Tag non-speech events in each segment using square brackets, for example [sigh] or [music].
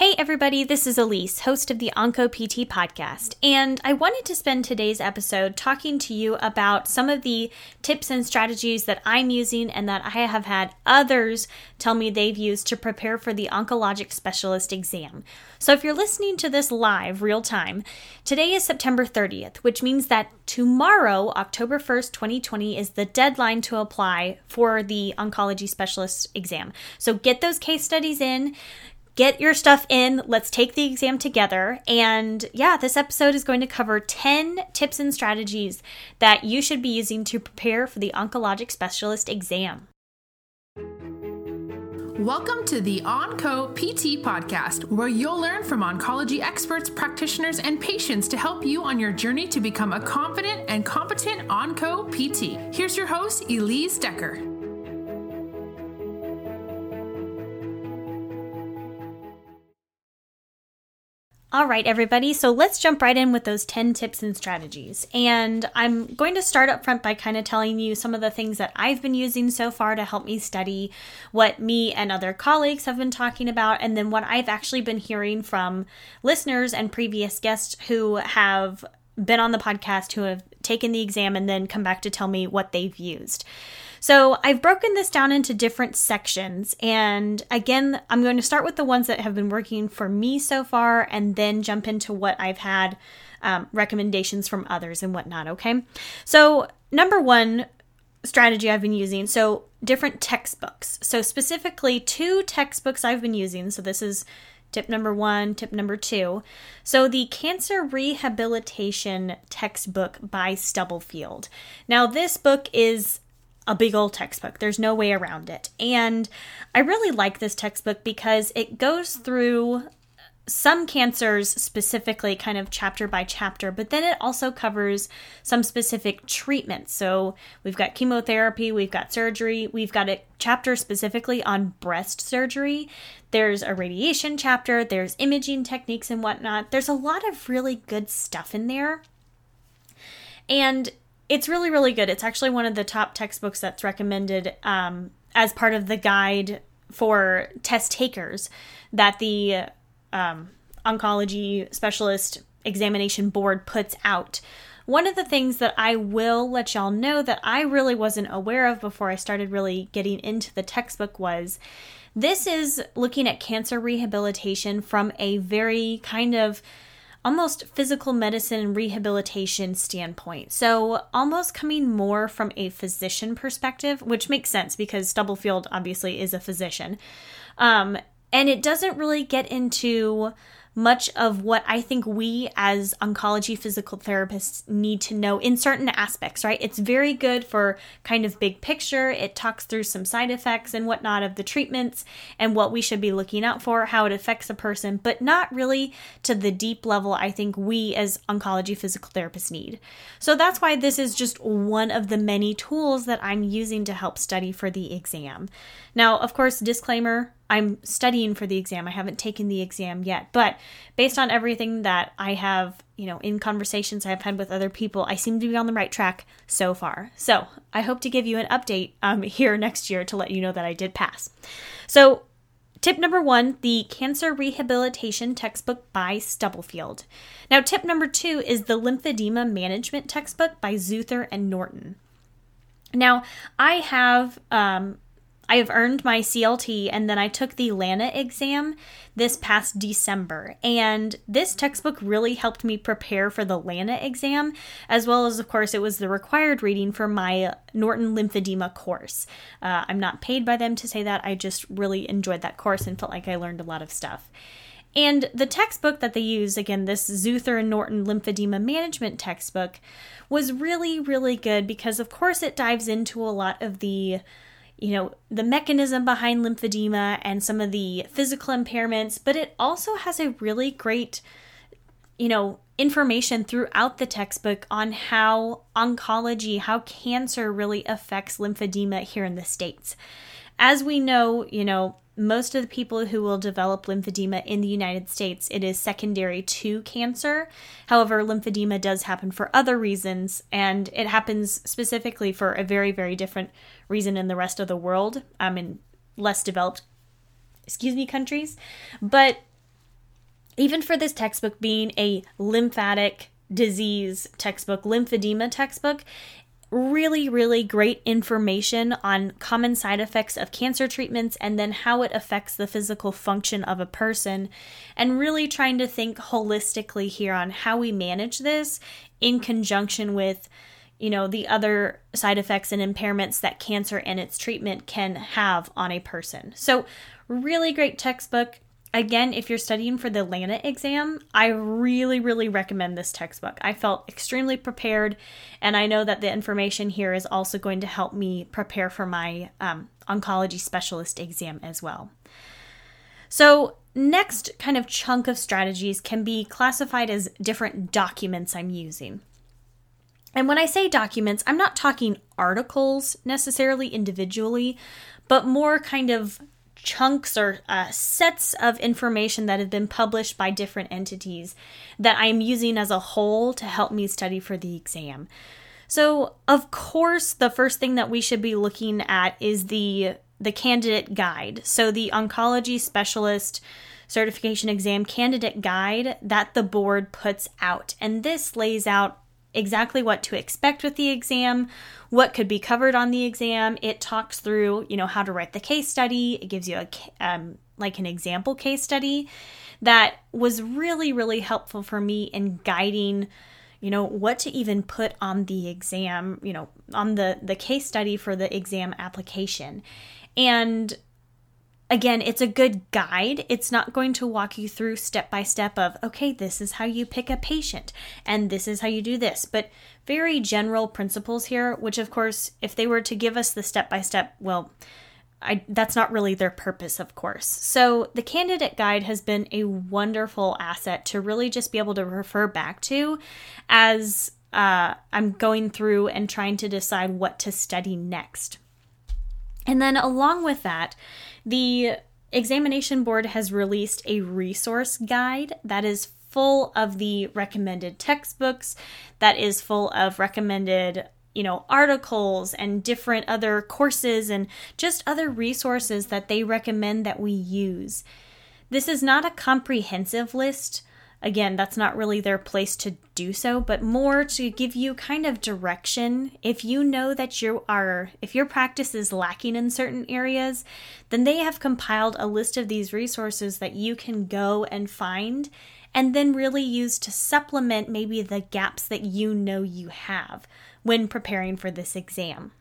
Hey, everybody, this is Elise, host of the Onco PT podcast, and I wanted to spend today's episode talking to you about some of the tips and strategies that I'm using and that I have had others tell me they've used to prepare for the oncologic specialist exam. So, if you're listening to this live, real time, today is September 30th, which means that tomorrow, October 1st, 2020, is the deadline to apply for the oncology specialist exam. So, get those case studies in get your stuff in. Let's take the exam together. And yeah, this episode is going to cover 10 tips and strategies that you should be using to prepare for the oncologic specialist exam. Welcome to the OnCo PT podcast, where you'll learn from oncology experts, practitioners, and patients to help you on your journey to become a confident and competent OnCo PT. Here's your host, Elise Decker. All right, everybody. So let's jump right in with those 10 tips and strategies. And I'm going to start up front by kind of telling you some of the things that I've been using so far to help me study, what me and other colleagues have been talking about, and then what I've actually been hearing from listeners and previous guests who have been on the podcast who have taken the exam and then come back to tell me what they've used. So I've broken this down into different sections. And again, I'm going to start with the ones that have been working for me so far and then jump into what I've had um, recommendations from others and whatnot. Okay. So, number one, strategy I've been using. So, different textbooks. So, specifically, two textbooks I've been using. So, this is tip number one, tip number two. So, the Cancer Rehabilitation textbook by Stubblefield. Now, this book is a big old textbook. There's no way around it. And I really like this textbook because it goes through some cancers specifically, kind of chapter by chapter, but then it also covers some specific treatments. So we've got chemotherapy, we've got surgery, we've got a chapter specifically on breast surgery. There's a radiation chapter, there's imaging techniques and whatnot. There's a lot of really good stuff in there. And it's really really good. It's actually one of the top textbooks that's recommended um, as part of the guide for test takers that the um, oncology specialist examination board puts out. One of the things that I will let y'all know that I really wasn't aware of before I started really getting into the textbook was this is looking at cancer rehabilitation from a very kind of almost physical medicine and rehabilitation standpoint. So, almost coming more from a physician perspective, which makes sense because Stubblefield obviously is a physician. Um, and it doesn't really get into much of what I think we as oncology physical therapists need to know in certain aspects, right? It's very good for kind of big picture. It talks through some side effects and whatnot of the treatments and what we should be looking out for, how it affects a person, but not really to the deep level I think we as oncology physical therapists need. So that's why this is just one of the many tools that I'm using to help study for the exam. Now, of course, disclaimer I'm studying for the exam. I haven't taken the exam yet, but based on everything that I have, you know, in conversations I've had with other people, I seem to be on the right track so far. So I hope to give you an update um, [laughs] here next year to let you know that I did pass. So, tip number one the Cancer Rehabilitation Textbook by Stubblefield. Now, tip number two is the Lymphedema Management Textbook by Zuther and Norton. Now, I have um, I have earned my CLT and then I took the LANA exam this past December. And this textbook really helped me prepare for the LANA exam, as well as, of course, it was the required reading for my Norton lymphedema course. Uh, I'm not paid by them to say that. I just really enjoyed that course and felt like I learned a lot of stuff. And the textbook that they use, again, this Zuther and Norton lymphedema management textbook, was really, really good because, of course, it dives into a lot of the you know, the mechanism behind lymphedema and some of the physical impairments, but it also has a really great, you know, information throughout the textbook on how oncology, how cancer really affects lymphedema here in the States. As we know, you know, most of the people who will develop lymphedema in the United States, it is secondary to cancer. However, lymphedema does happen for other reasons, and it happens specifically for a very, very different reason in the rest of the world, um, in less developed, excuse me, countries. But even for this textbook being a lymphatic disease textbook, lymphedema textbook, really, really great information on common side effects of cancer treatments and then how it affects the physical function of a person. And really trying to think holistically here on how we manage this in conjunction with, you know, the other side effects and impairments that cancer and its treatment can have on a person. So, really great textbook again, if you're studying for the LANA exam, I really, really recommend this textbook. I felt extremely prepared, and I know that the information here is also going to help me prepare for my um, oncology specialist exam as well. So, next kind of chunk of strategies can be classified as different documents I'm using. And when I say documents, I'm not talking articles necessarily individually, but more kind of chunks or uh, sets of information that have been published by different entities that I'm using as a whole to help me study for the exam. So, of course, the first thing that we should be looking at is the the candidate guide. So, the oncology specialist certification exam candidate guide that the board puts out. And this lays out exactly what to expect with the exam, what could be covered on the exam. It talks through, you know, how to write the case study. It gives you a um, like an example case study that was really really helpful for me in guiding you know what to even put on the exam you know on the the case study for the exam application and again, it's a good guide. It's not going to walk you through step by step of, okay, this is how you pick a patient and this is how you do this, but very general principles here, which of course, if they were to give us the step by step, well, I, that's not really their purpose, of course. So, the candidate guide has been a wonderful asset to really just be able to refer back to as uh, I'm going through and trying to decide what to study next. And then, along with that, the examination board has released a resource guide that is full of the recommended textbooks, that is full of recommended you know, articles and different other courses and just other resources that they recommend that we use. This is not a comprehensive list Again, that's not really their place to do so, but more to give you kind of direction. If you know that you are, if your practice is lacking in certain areas, then they have compiled a list of these resources that you can go and find and then really use to supplement maybe the gaps that you know you have when preparing for this exam.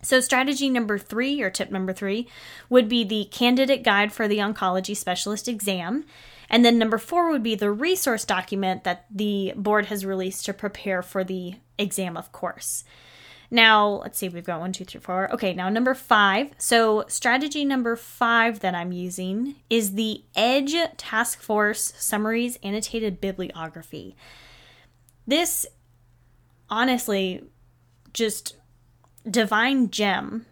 So, strategy number three, or tip number three, would be the candidate guide for the oncology specialist exam. And then number four would be the resource document that the board has released to prepare for the exam, of course. Now, let's see, we've got one, two, three, four. Okay, now number five. So, strategy number five that I'm using is the EDGE Task Force Summaries Annotated Bibliography. This, honestly, just divine gem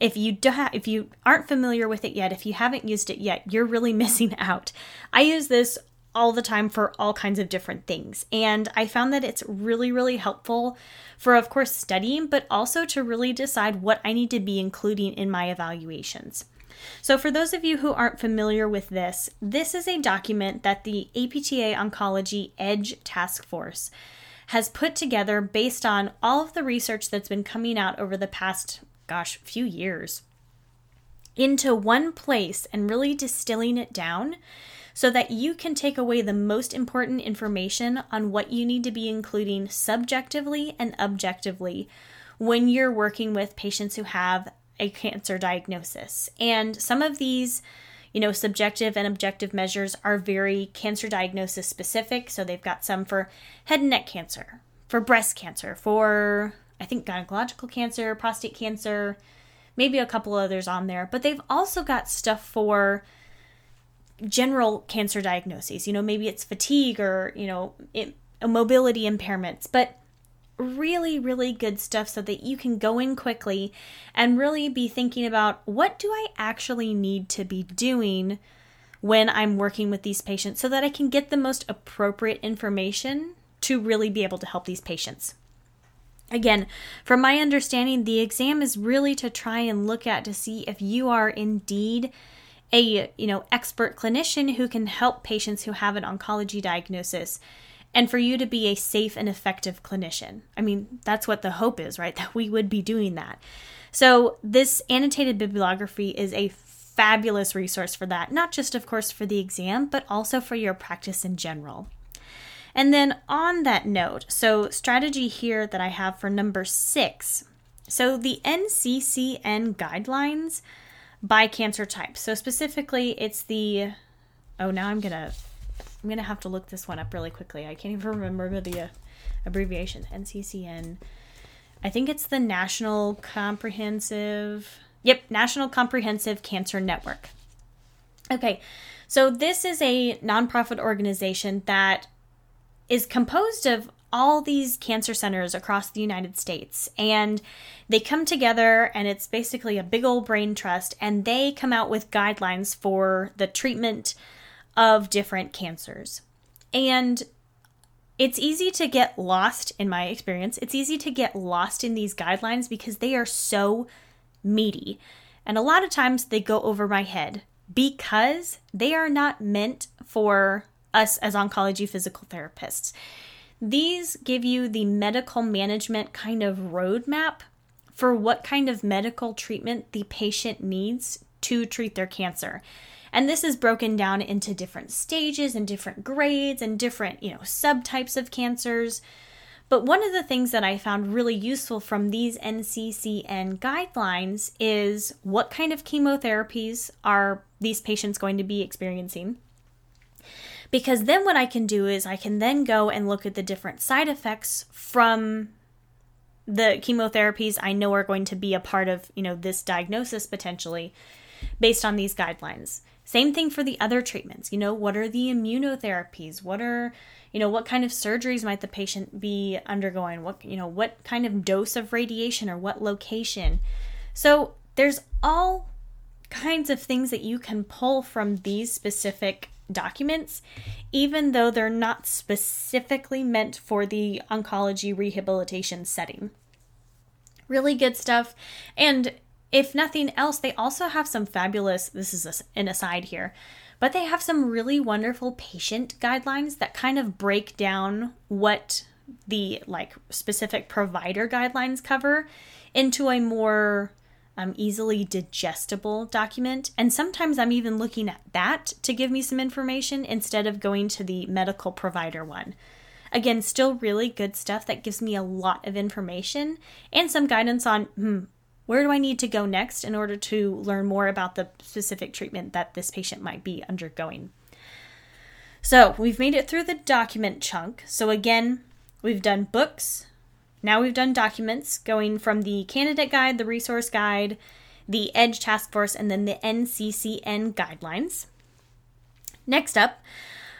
if you do ha- if you aren't familiar with it yet, if you haven't used it yet, you're really [laughs] missing out. I use this all the time for all kinds of different things. And I found that it's really, really helpful for, of course, studying, but also to really decide what I need to be including in my evaluations. So, for those of you who aren't familiar with this, this is a document that the APTA Oncology EDGE Task Force has put together based on all of the research that's been coming out over the past gosh, few years into one place and really distilling it down so that you can take away the most important information on what you need to be including subjectively and objectively when you're working with patients who have a cancer diagnosis. And some of these, you know, subjective and objective measures are very cancer diagnosis specific. So they've got some for head and neck cancer, for breast cancer, for I think gynecological cancer, prostate cancer, maybe a couple others on there. But they've also got stuff for general cancer diagnoses. You know, maybe it's fatigue or, you know, it, mobility impairments, but really, really good stuff so that you can go in quickly and really be thinking about what do I actually need to be doing when I'm working with these patients so that I can get the most appropriate information to really be able to help these patients. Again, from my understanding, the exam is really to try and look at to see if you are indeed a, you know, expert clinician who can help patients who have an oncology diagnosis and for you to be a safe and effective clinician. I mean, that's what the hope is, right? [laughs] That we would be doing that. So, this annotated bibliography is a fabulous resource for that, not just, of course, for the exam, but also for your practice in general. And then on that note, so strategy here that I have for number six. So the NCCN guidelines by cancer type. So specifically, it's the oh now I'm gonna I'm gonna have to look this one up really quickly. I can't even remember the uh, abbreviation. NCCN. I think it's the National Comprehensive. Yep, National Comprehensive Cancer Network. Okay, so this is a nonprofit organization that is composed of all these cancer centers across the United States. And they come together, and it's basically a big old brain trust, and they come out with guidelines for the treatment of different cancers. And it's easy to get lost, in my experience, it's easy to get lost in these guidelines because they are so meaty. And a lot of times they go over my head because they are not meant for us as oncology physical therapists. These give you the medical management kind of roadmap for what kind of medical treatment the patient needs to treat their cancer. And this is broken down into different stages and different grades and different, you know, subtypes of cancers. But one of the things that I found really useful from these NCCN guidelines is what kind of chemotherapies are these patients going to be experiencing? Because then what I can do is I can then go and look at the different side effects from the chemotherapies I know are going to be a part of, you know, this diagnosis potentially based on these guidelines. Same thing for the other treatments. You know, what are the immunotherapies? What are, you know, what kind of surgeries might the patient be undergoing? What, you know, what kind of dose of radiation or what location? So there's all kinds of things that you can pull from these specific documents, even though they're not specifically meant for the oncology rehabilitation setting. Really good stuff. And if nothing else, they also have some fabulous, this is an aside here, but they have some really wonderful patient guidelines that kind of break down what the like specific provider guidelines cover into a more um, easily digestible document. And sometimes I'm even looking at that to give me some information instead of going to the medical provider one. Again, still really good stuff that gives me a lot of information and some guidance on hmm, where do I need to go next in order to learn more about the specific treatment that this patient might be undergoing. So, we've made it through the document chunk. So, again, we've done books, now we've done documents going from the candidate guide, the resource guide, the EDGE task force, and then the NCCN guidelines. Next up,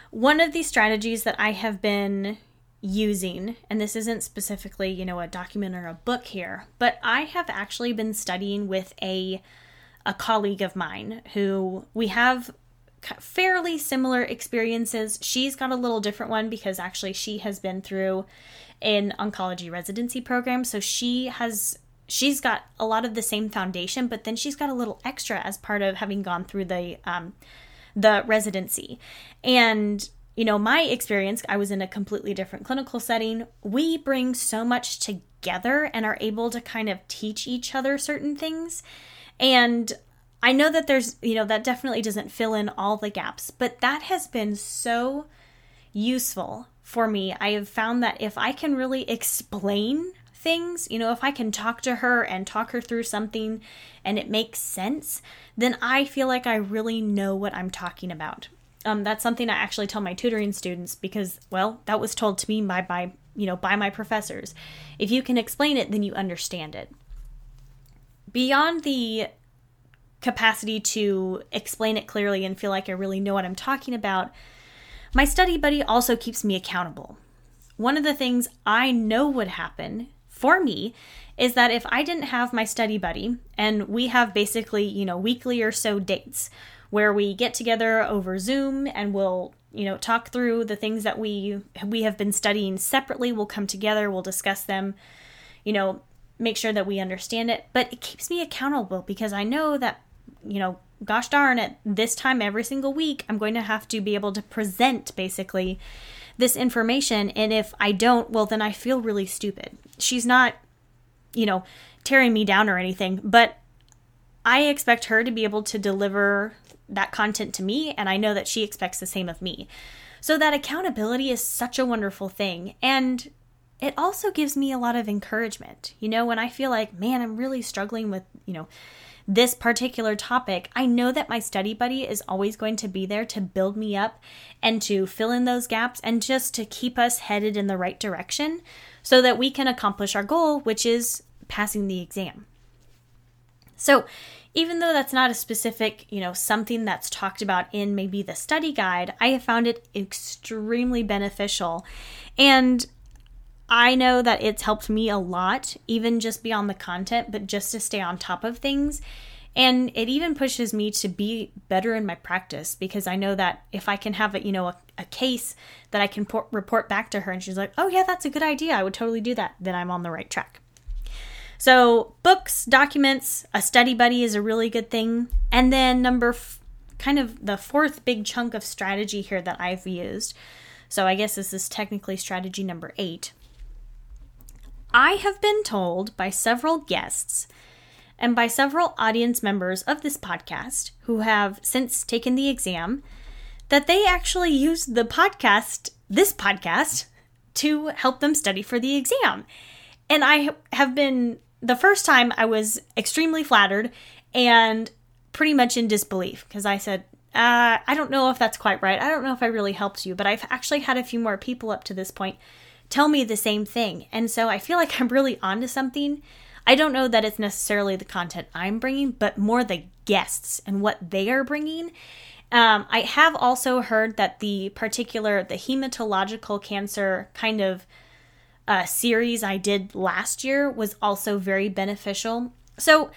one of the strategies that I have been using, and this isn't specifically, you know, a document or a book here, but I have actually been studying with a a colleague of mine who we have fairly similar experiences. She's got a little different one because actually she has been through an oncology residency program. So she has she's got a lot of the same foundation, but then she's got a little extra as part of having gone through the um, the residency. And you know, my experience, I was in a completely different clinical setting. We bring so much together and are able to kind of teach each other certain things. And I know that there's, you know, that definitely doesn't fill in all the gaps, but that has been so useful for me. I have found that if I can really explain things, you know, if I can talk to her and talk her through something and it makes sense, then I feel like I really know what I'm talking about. Um, that's something I actually tell my tutoring students because, well, that was told to me by, my, you know by my professors. If you can explain it, then you understand it. Beyond the capacity to explain it clearly and feel like I really know what I'm talking about, my study buddy also keeps me accountable. One of the things I know would happen for me is that if I didn't have my study buddy, and we have basically, you know, weekly or so dates where we get together over Zoom and we'll, you know, talk through the things that we we have been studying separately, we'll come together, we'll discuss them, you know, make sure that we understand it, but it keeps me accountable because I know that, you know, gosh darn, at this time every single week, I'm going to have to be able to present basically this information. And if I don't, well, then I feel really stupid. She's not, you know, tearing me down or anything, but I expect her to be able to deliver that content to me, and I know that she expects the same of me. So that accountability is such a wonderful thing. And it also gives me a lot of encouragement. You know, when I feel like, man, I'm really struggling with, you know, this particular topic, I know that my study buddy is always going to be there to build me up and to fill in those gaps and just to keep us headed in the right direction so that we can accomplish our goal, which is passing the exam. So, even though that's not a specific, you know, something that's talked about in maybe the study guide, I have found it extremely beneficial. And I know that it's helped me a lot, even just beyond the content, but just to stay on top of things. And it even pushes me to be better in my practice because I know that if I can have a, you know, a, a case that I can por- report back to her and she's like, oh, yeah, that's a good idea. I would totally do that. Then I'm on the right track. So, books, documents, a study buddy is a really good thing. And then, number f- kind of the fourth big chunk of strategy here that I've used. So, I guess this is technically strategy number eight. I have been told by several guests and by several audience members of this podcast who have since taken the exam that they actually use the podcast, this podcast, to help them study for the exam. And I have been the first time I was extremely flattered and pretty much in disbelief because I said, uh, I don't know if that's quite right. I don't know if I really helped you, but I've actually had a few more people up to this point tell me the same thing. And so I feel like [laughs] I'm really onto something. I don't know that it's necessarily the content I'm bringing, but more the guests and what they are bringing. Um, I have also heard that the particular, the hematological cancer kind of uh, series I did last year was also very beneficial. So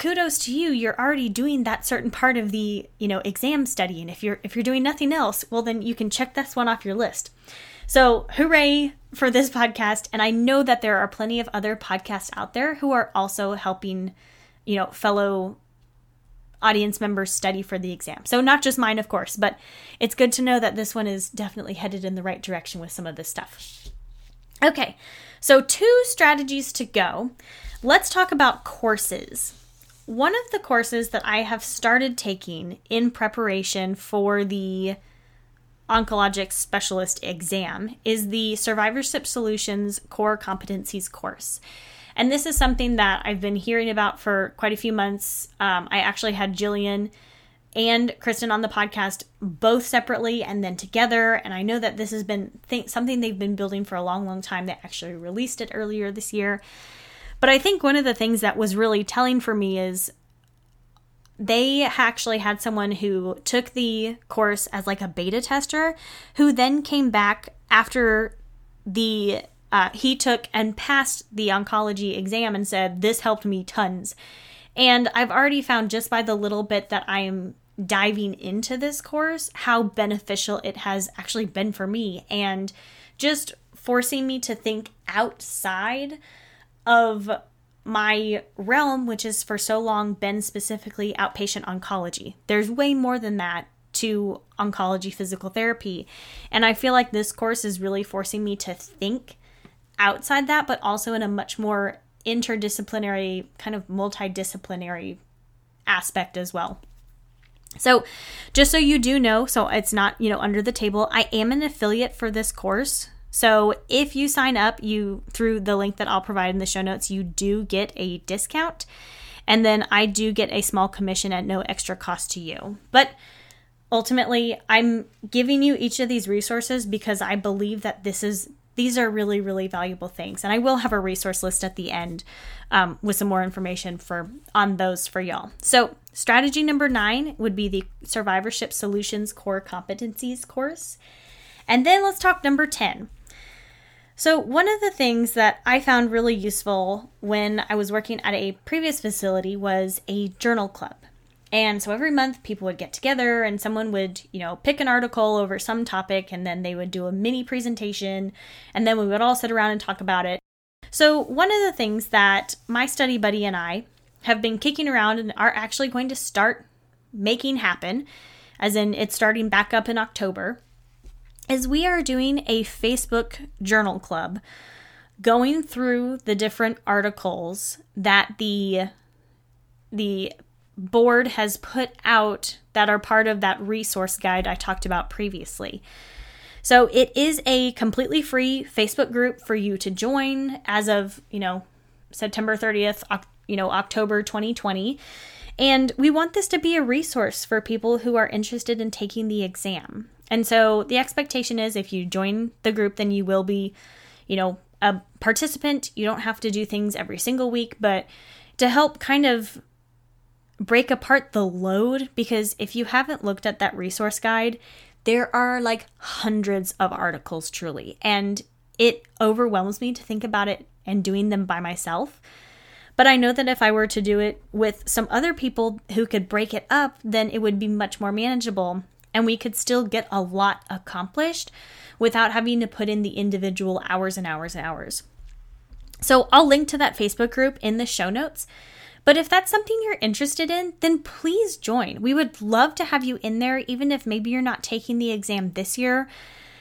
kudos to you. You're already doing that certain part of the you know exam study, and if you're if you're doing nothing else, well then you can check this one off your list. So hooray for this podcast! And I know that there are plenty of other podcasts out there who are also helping you know fellow audience members study for the exam. So not just mine, of course, but it's good to know that this one is definitely headed in the right direction with some of this stuff. Okay, so two strategies to go. Let's talk about courses. One of the courses that I have started taking in preparation for the oncologic specialist exam is the Survivorship Solutions Core Competencies course. And this is something that I've been hearing about for quite a few months. Um, I actually had Jillian and Kristen on the podcast, both separately and then together. And I know that this has been th- something they've been building for a long, long time. They actually released it earlier this year. But I think one of the things that was really telling for me is they actually had someone who took the course as like a beta tester who then came back after the uh, he took and passed the oncology exam and said this helped me tons. And i've already found just by the little bit that i'm diving into this course how beneficial it has actually been for me and just forcing me to think outside of my realm, which has for so long been specifically outpatient oncology. There's way more than that to oncology physical therapy. And I feel like this course is really forcing me to think outside that, but also in a much more interdisciplinary, kind of multidisciplinary aspect as well. So, just so you do know, so it's not, you know, under the table, I am an affiliate for this course. So, if you sign up, you through the link that I'll provide in the show notes, you do get a discount. And then I do get a small commission at no extra cost to you. But ultimately, I'm giving you each of these resources because I believe that this is these are really really valuable things and i will have a resource list at the end um, with some more information for on those for y'all so strategy number nine would be the survivorship solutions core competencies course and then let's talk number 10 so one of the things that i found really useful when i was working at a previous facility was a journal club and so every month people would get together and someone would, you know, pick an article over some topic and then they would do a mini presentation and then we would all sit around and talk about it. So one of the things that my study buddy and I have been kicking around and are actually going to start making happen, as in it's starting back up in October, is we are doing a Facebook journal club going through the different articles that the the board has put out that are part of that resource guide I talked about previously. So it is a completely free Facebook group for you to join as of, you know, September 30th, you know, October 2020. And we want this to be a resource for people who are interested in taking the exam. And so the expectation is if you join the group, then you will be, you know, a participant. You don't have to do things every single week, but to help kind of break apart the load, because if you haven't looked at that resource guide, there are like hundreds of articles truly, and it overwhelms me to think about it and doing them by myself. But I know that if I were to do it with some other people who could break it up, then it would be much more manageable and we could still get a lot accomplished without having to put in the individual hours and hours and hours. So I'll link to that Facebook group in the show notes. But if that's something you're interested in, then please join. We would love to have you in there, even if maybe you're not taking the exam this year,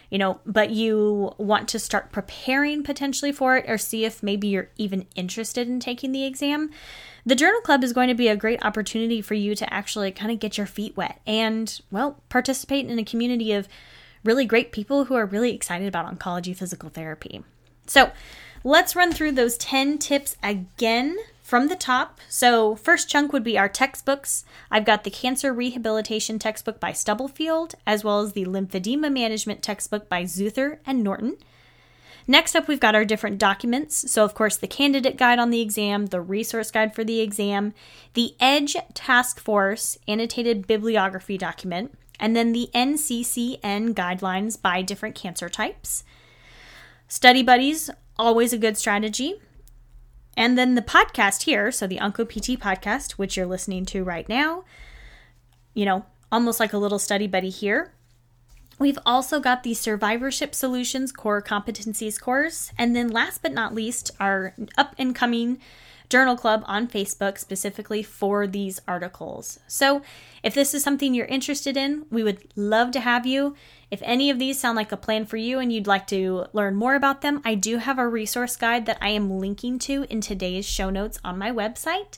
you know, but you want to start preparing potentially for it or see if maybe you're even interested in taking the exam. The Journal Club is going to be a great opportunity for you to actually kind of get your feet wet and, well, participate in a community of really great people who are really excited about oncology physical therapy. So, let's run through those 10 tips again from the top. So, first chunk would be our textbooks. I've got the Cancer Rehabilitation textbook by Stubblefield, as well as the Lymphedema Management textbook by Zuther and Norton. Next up, we've got our different documents. So, of course, the candidate guide on the exam, the resource guide for the exam, the EDGE Task Force annotated bibliography document, and then the NCCN guidelines by different cancer types. Study buddies, always a good strategy. And then the podcast here, so the OncoPT podcast, which you're listening to right now, you know, almost like a little study buddy here. We've also got the Survivorship Solutions Core Competencies course. And then last but not least, our up and coming journal club on Facebook specifically for these articles. So, if this is something you're interested in, we would love to have you. If any of these sound like a plan for you and you'd like to learn more about them, I do have a resource guide that I am linking to in today's show notes on my website.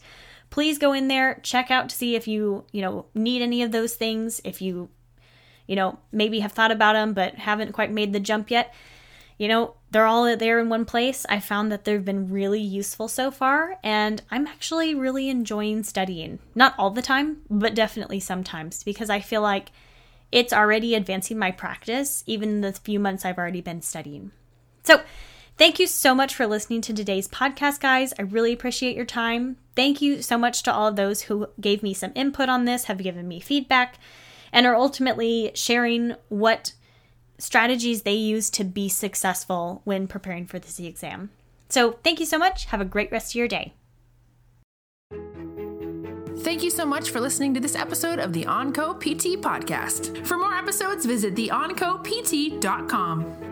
Please go in there, check out to see if you, you know, need any of those things, if you you know, maybe have thought about them but haven't quite made the jump yet, you know, they're all there in one place. I found that they've been really useful so far, and I'm actually really enjoying studying. Not all the time, but definitely sometimes, because I feel like it's already advancing my practice, even the few months I've already been studying. So, Thank you so much for listening to today's podcast, guys. I really appreciate your time. Thank you so much to all of those who gave me some input on this, have given me feedback and are ultimately sharing what strategies they use to be successful when preparing for this exam. So, thank you so much. Have a great rest of your day. Thank you so much for listening to this episode of the OnCo PT podcast. For more episodes, visit theoncopt.com.